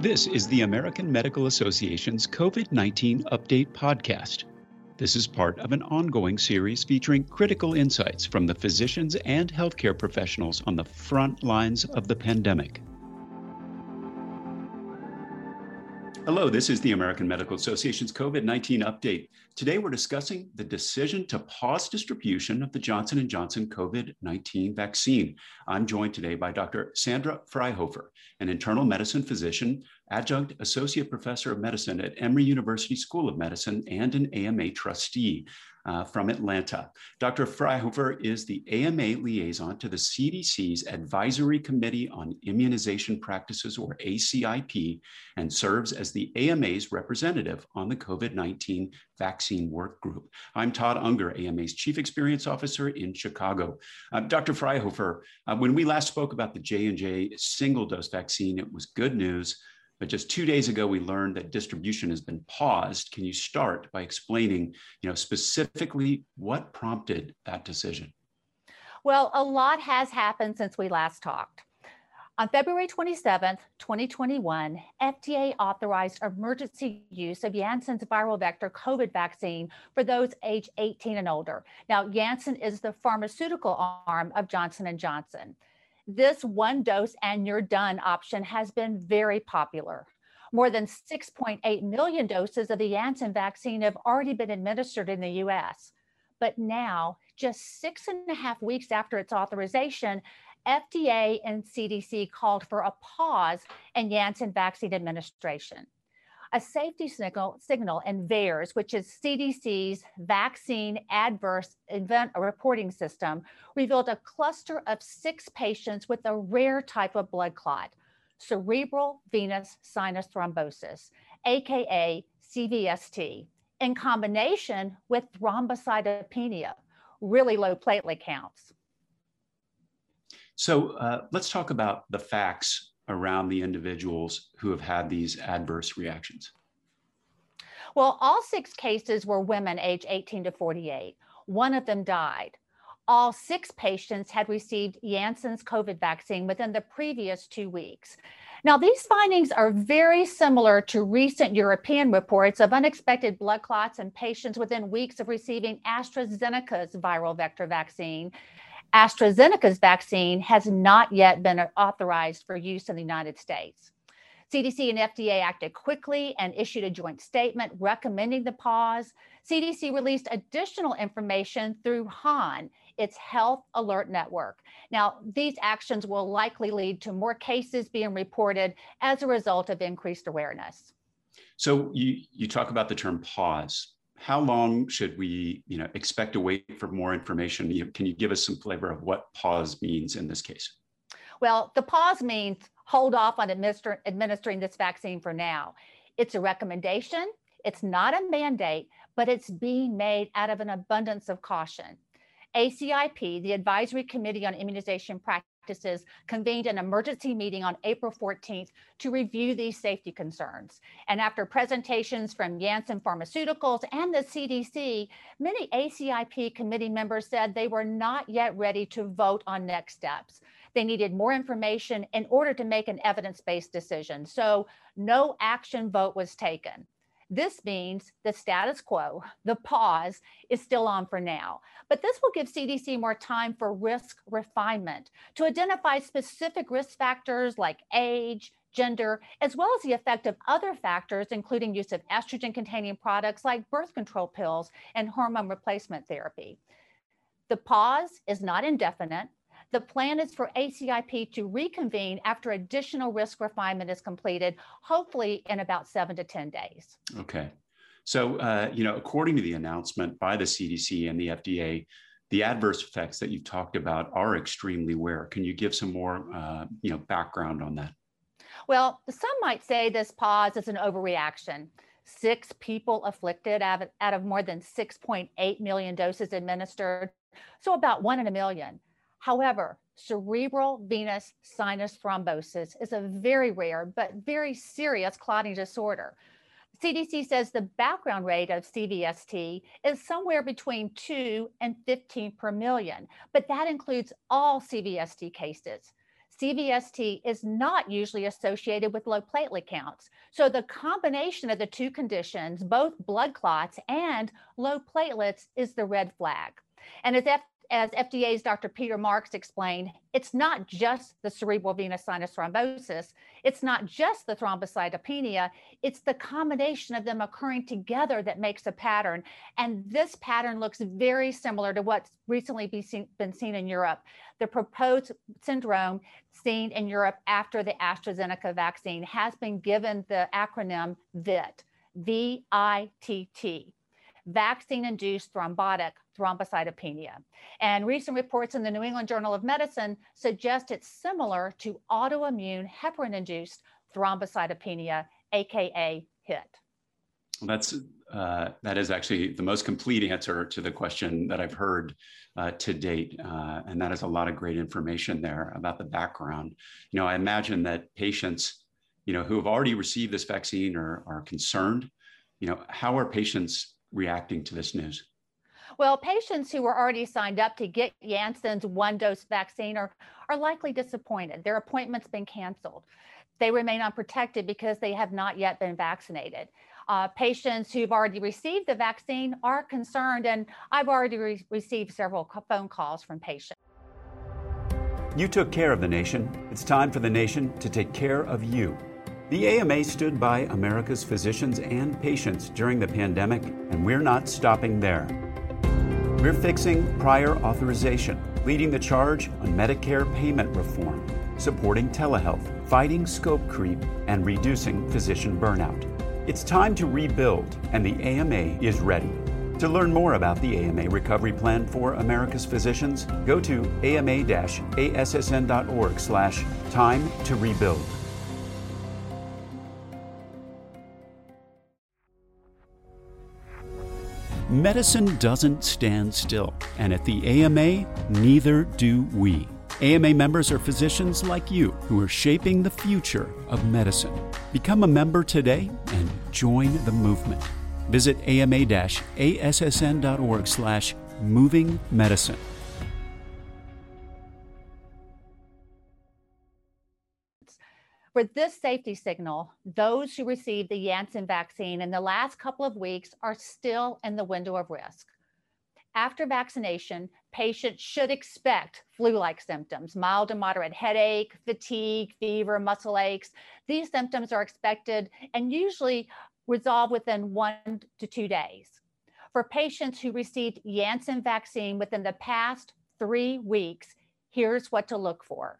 This is the American Medical Association's COVID 19 Update Podcast. This is part of an ongoing series featuring critical insights from the physicians and healthcare professionals on the front lines of the pandemic. Hello, this is the American Medical Association's COVID 19 update. Today we're discussing the decision to pause distribution of the Johnson & Johnson COVID-19 vaccine. I'm joined today by Dr. Sandra Fryhofer, an internal medicine physician, adjunct associate professor of medicine at Emory University School of Medicine, and an AMA trustee uh, from Atlanta. Dr. Fryhofer is the AMA liaison to the CDC's Advisory Committee on Immunization Practices, or ACIP, and serves as the AMA's representative on the COVID 19 vaccine work group. I'm Todd Unger, AMA's Chief Experience Officer in Chicago. Uh, Dr. Fryhofer, uh, when we last spoke about the J&J single dose vaccine, it was good news. But just two days ago, we learned that distribution has been paused. Can you start by explaining, you know, specifically what prompted that decision? Well, a lot has happened since we last talked. On February 27, 2021, FDA authorized emergency use of Janssen's viral vector COVID vaccine for those age 18 and older. Now, Janssen is the pharmaceutical arm of Johnson & Johnson. This one dose and you're done option has been very popular. More than 6.8 million doses of the Janssen vaccine have already been administered in the US. But now, just six and a half weeks after its authorization, FDA and CDC called for a pause in Janssen vaccine administration a safety signal, signal in VAERS, which is CDC's vaccine adverse event reporting system, revealed a cluster of six patients with a rare type of blood clot, cerebral venous sinus thrombosis, AKA CVST, in combination with thrombocytopenia, really low platelet counts. So uh, let's talk about the facts around the individuals who have had these adverse reactions? Well, all six cases were women age 18 to 48. One of them died. All six patients had received Janssen's COVID vaccine within the previous two weeks. Now, these findings are very similar to recent European reports of unexpected blood clots in patients within weeks of receiving AstraZeneca's viral vector vaccine AstraZeneca's vaccine has not yet been authorized for use in the United States. CDC and FDA acted quickly and issued a joint statement recommending the pause. CDC released additional information through HAN, its Health Alert Network. Now, these actions will likely lead to more cases being reported as a result of increased awareness. So you, you talk about the term pause how long should we you know expect to wait for more information? Can you give us some flavor of what pause means in this case? Well the pause means hold off on administer, administering this vaccine for now. It's a recommendation. It's not a mandate but it's being made out of an abundance of caution. Acip the advisory committee on immunization practice practices convened an emergency meeting on April 14th to review these safety concerns. And after presentations from Janssen Pharmaceuticals and the CDC, many ACIP committee members said they were not yet ready to vote on next steps. They needed more information in order to make an evidence based decision. So, no action vote was taken. This means the status quo, the pause, is still on for now. But this will give CDC more time for risk refinement to identify specific risk factors like age, gender, as well as the effect of other factors, including use of estrogen containing products like birth control pills and hormone replacement therapy. The pause is not indefinite. The plan is for ACIP to reconvene after additional risk refinement is completed, hopefully in about seven to 10 days. Okay. So, uh, you know, according to the announcement by the CDC and the FDA, the adverse effects that you've talked about are extremely rare. Can you give some more, uh, you know, background on that? Well, some might say this pause is an overreaction. Six people afflicted out of, out of more than 6.8 million doses administered, so about one in a million. However, cerebral venous sinus thrombosis is a very rare but very serious clotting disorder. CDC says the background rate of CVST is somewhere between 2 and 15 per million, but that includes all CVST cases. CVST is not usually associated with low platelet counts. So the combination of the two conditions, both blood clots and low platelets, is the red flag. And as as FDA's Dr. Peter Marks explained, it's not just the cerebral venous sinus thrombosis, it's not just the thrombocytopenia, it's the combination of them occurring together that makes a pattern. And this pattern looks very similar to what's recently be seen, been seen in Europe. The proposed syndrome seen in Europe after the AstraZeneca vaccine has been given the acronym VIT, VITT, V I T T vaccine induced thrombotic thrombocytopenia. And recent reports in the New England Journal of Medicine suggest it's similar to autoimmune heparin induced thrombocytopenia, AKA HIT. That's uh, that is actually the most complete answer to the question that I've heard uh, to date, uh, and that is a lot of great information there about the background. You know, I imagine that patients, you know, who have already received this vaccine are concerned. You know, how are patients reacting to this news? Well, patients who were already signed up to get Janssen's one dose vaccine are, are likely disappointed. Their appointment's been canceled. They remain unprotected because they have not yet been vaccinated. Uh, patients who've already received the vaccine are concerned, and I've already re- received several phone calls from patients. You took care of the nation. It's time for the nation to take care of you. The AMA stood by America's physicians and patients during the pandemic, and we're not stopping there. We're fixing prior authorization, leading the charge on Medicare payment reform, supporting telehealth, fighting scope creep, and reducing physician burnout. It's time to rebuild, and the AMA is ready. To learn more about the AMA Recovery Plan for America's Physicians, go to ama-assn.org slash time to rebuild. Medicine doesn't stand still, and at the AMA, neither do we. AMA members are physicians like you who are shaping the future of medicine. Become a member today and join the movement. Visit ama-assn.org slash moving medicine. For this safety signal, those who received the Janssen vaccine in the last couple of weeks are still in the window of risk. After vaccination, patients should expect flu like symptoms mild to moderate headache, fatigue, fever, muscle aches. These symptoms are expected and usually resolve within one to two days. For patients who received Janssen vaccine within the past three weeks, here's what to look for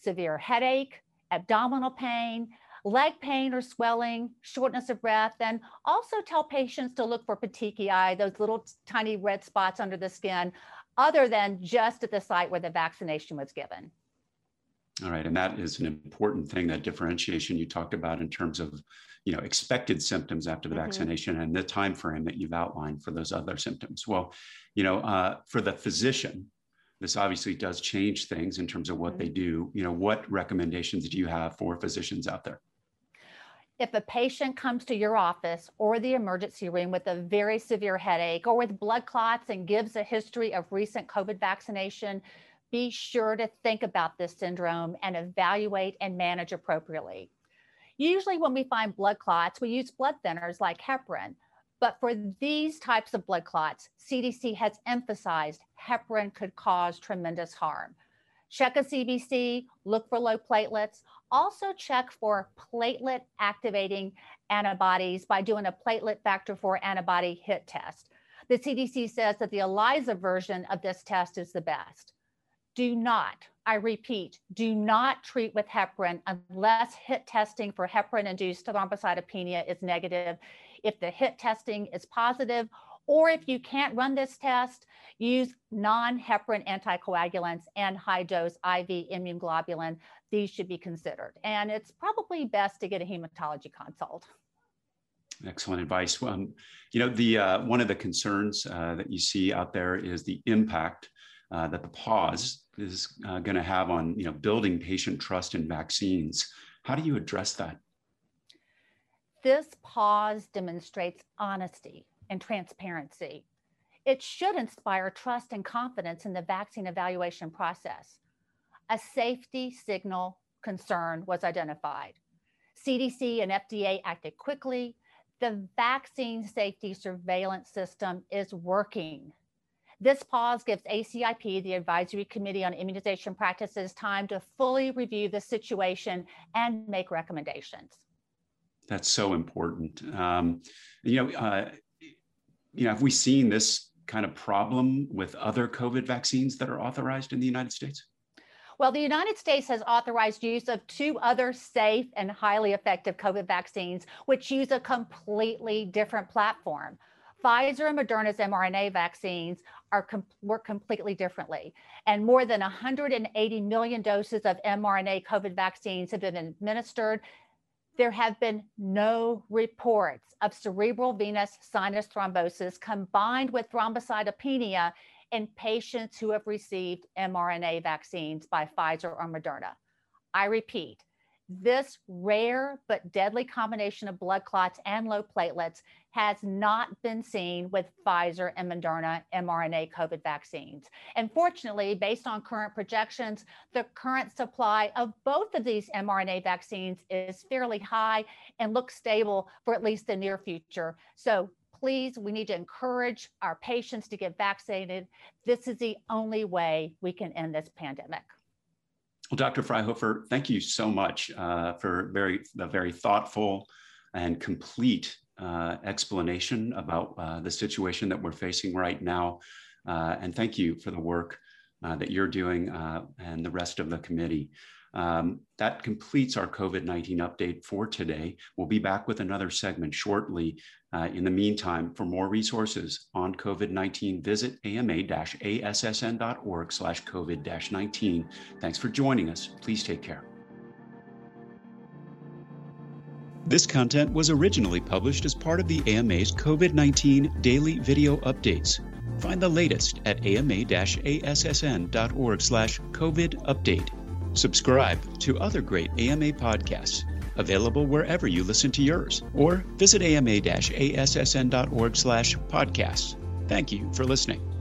severe headache, abdominal pain, leg pain or swelling, shortness of breath, and also tell patients to look for petechiae, those little tiny red spots under the skin, other than just at the site where the vaccination was given. All right, and that is an important thing, that differentiation you talked about in terms of, you know, expected symptoms after the mm-hmm. vaccination and the time frame that you've outlined for those other symptoms. Well, you know, uh, for the physician, this obviously does change things in terms of what they mm-hmm. do. You know, what recommendations do you have for physicians out there? If a patient comes to your office or the emergency room with a very severe headache or with blood clots and gives a history of recent COVID vaccination, be sure to think about this syndrome and evaluate and manage appropriately. Usually, when we find blood clots, we use blood thinners like heparin. But for these types of blood clots, CDC has emphasized heparin could cause tremendous harm. Check a CBC, look for low platelets. Also, check for platelet activating antibodies by doing a platelet factor 4 antibody hit test. The CDC says that the ELISA version of this test is the best. Do not, I repeat, do not treat with heparin unless hit testing for heparin induced thrombocytopenia is negative if the HIT testing is positive, or if you can't run this test, use non-heparin anticoagulants and high-dose IV immunoglobulin. These should be considered. And it's probably best to get a hematology consult. Excellent advice. Um, you know, the uh, one of the concerns uh, that you see out there is the impact uh, that the pause is uh, going to have on you know building patient trust in vaccines. How do you address that? This pause demonstrates honesty and transparency. It should inspire trust and confidence in the vaccine evaluation process. a safety signal concern was identified. CDC and FDA acted quickly. The vaccine safety surveillance system is working. This pause gives ACIP, the Advisory Committee on Immunization Practices, time to fully review the situation and make recommendations. That's so important. Um, you know, uh, you know, have we seen this kind of problem with other COVID vaccines that are authorized in the United States? Well, the United States has authorized use of two other safe and highly effective COVID vaccines, which use a completely different platform. Pfizer and Moderna's mRNA vaccines are com- work completely differently, and more than 180 million doses of mRNA COVID vaccines have been administered. There have been no reports of cerebral venous sinus thrombosis combined with thrombocytopenia in patients who have received mRNA vaccines by Pfizer or Moderna. I repeat, this rare but deadly combination of blood clots and low platelets has not been seen with Pfizer and Moderna mRNA COVID vaccines. And fortunately, based on current projections, the current supply of both of these mRNA vaccines is fairly high and looks stable for at least the near future. So please, we need to encourage our patients to get vaccinated. This is the only way we can end this pandemic. Well, Dr. Fryhofer, thank you so much uh, for very the very thoughtful and complete uh, explanation about uh, the situation that we're facing right now. Uh, and thank you for the work uh, that you're doing uh, and the rest of the committee. Um, that completes our COVID 19 update for today. We'll be back with another segment shortly. Uh, in the meantime, for more resources on COVID 19, visit ama assn.org slash COVID 19. Thanks for joining us. Please take care. This content was originally published as part of the AMA's COVID 19 daily video updates. Find the latest at ama assn.org slash COVID update. Subscribe to other great AMA podcasts available wherever you listen to yours, or visit ama-assn.org slash podcasts. Thank you for listening.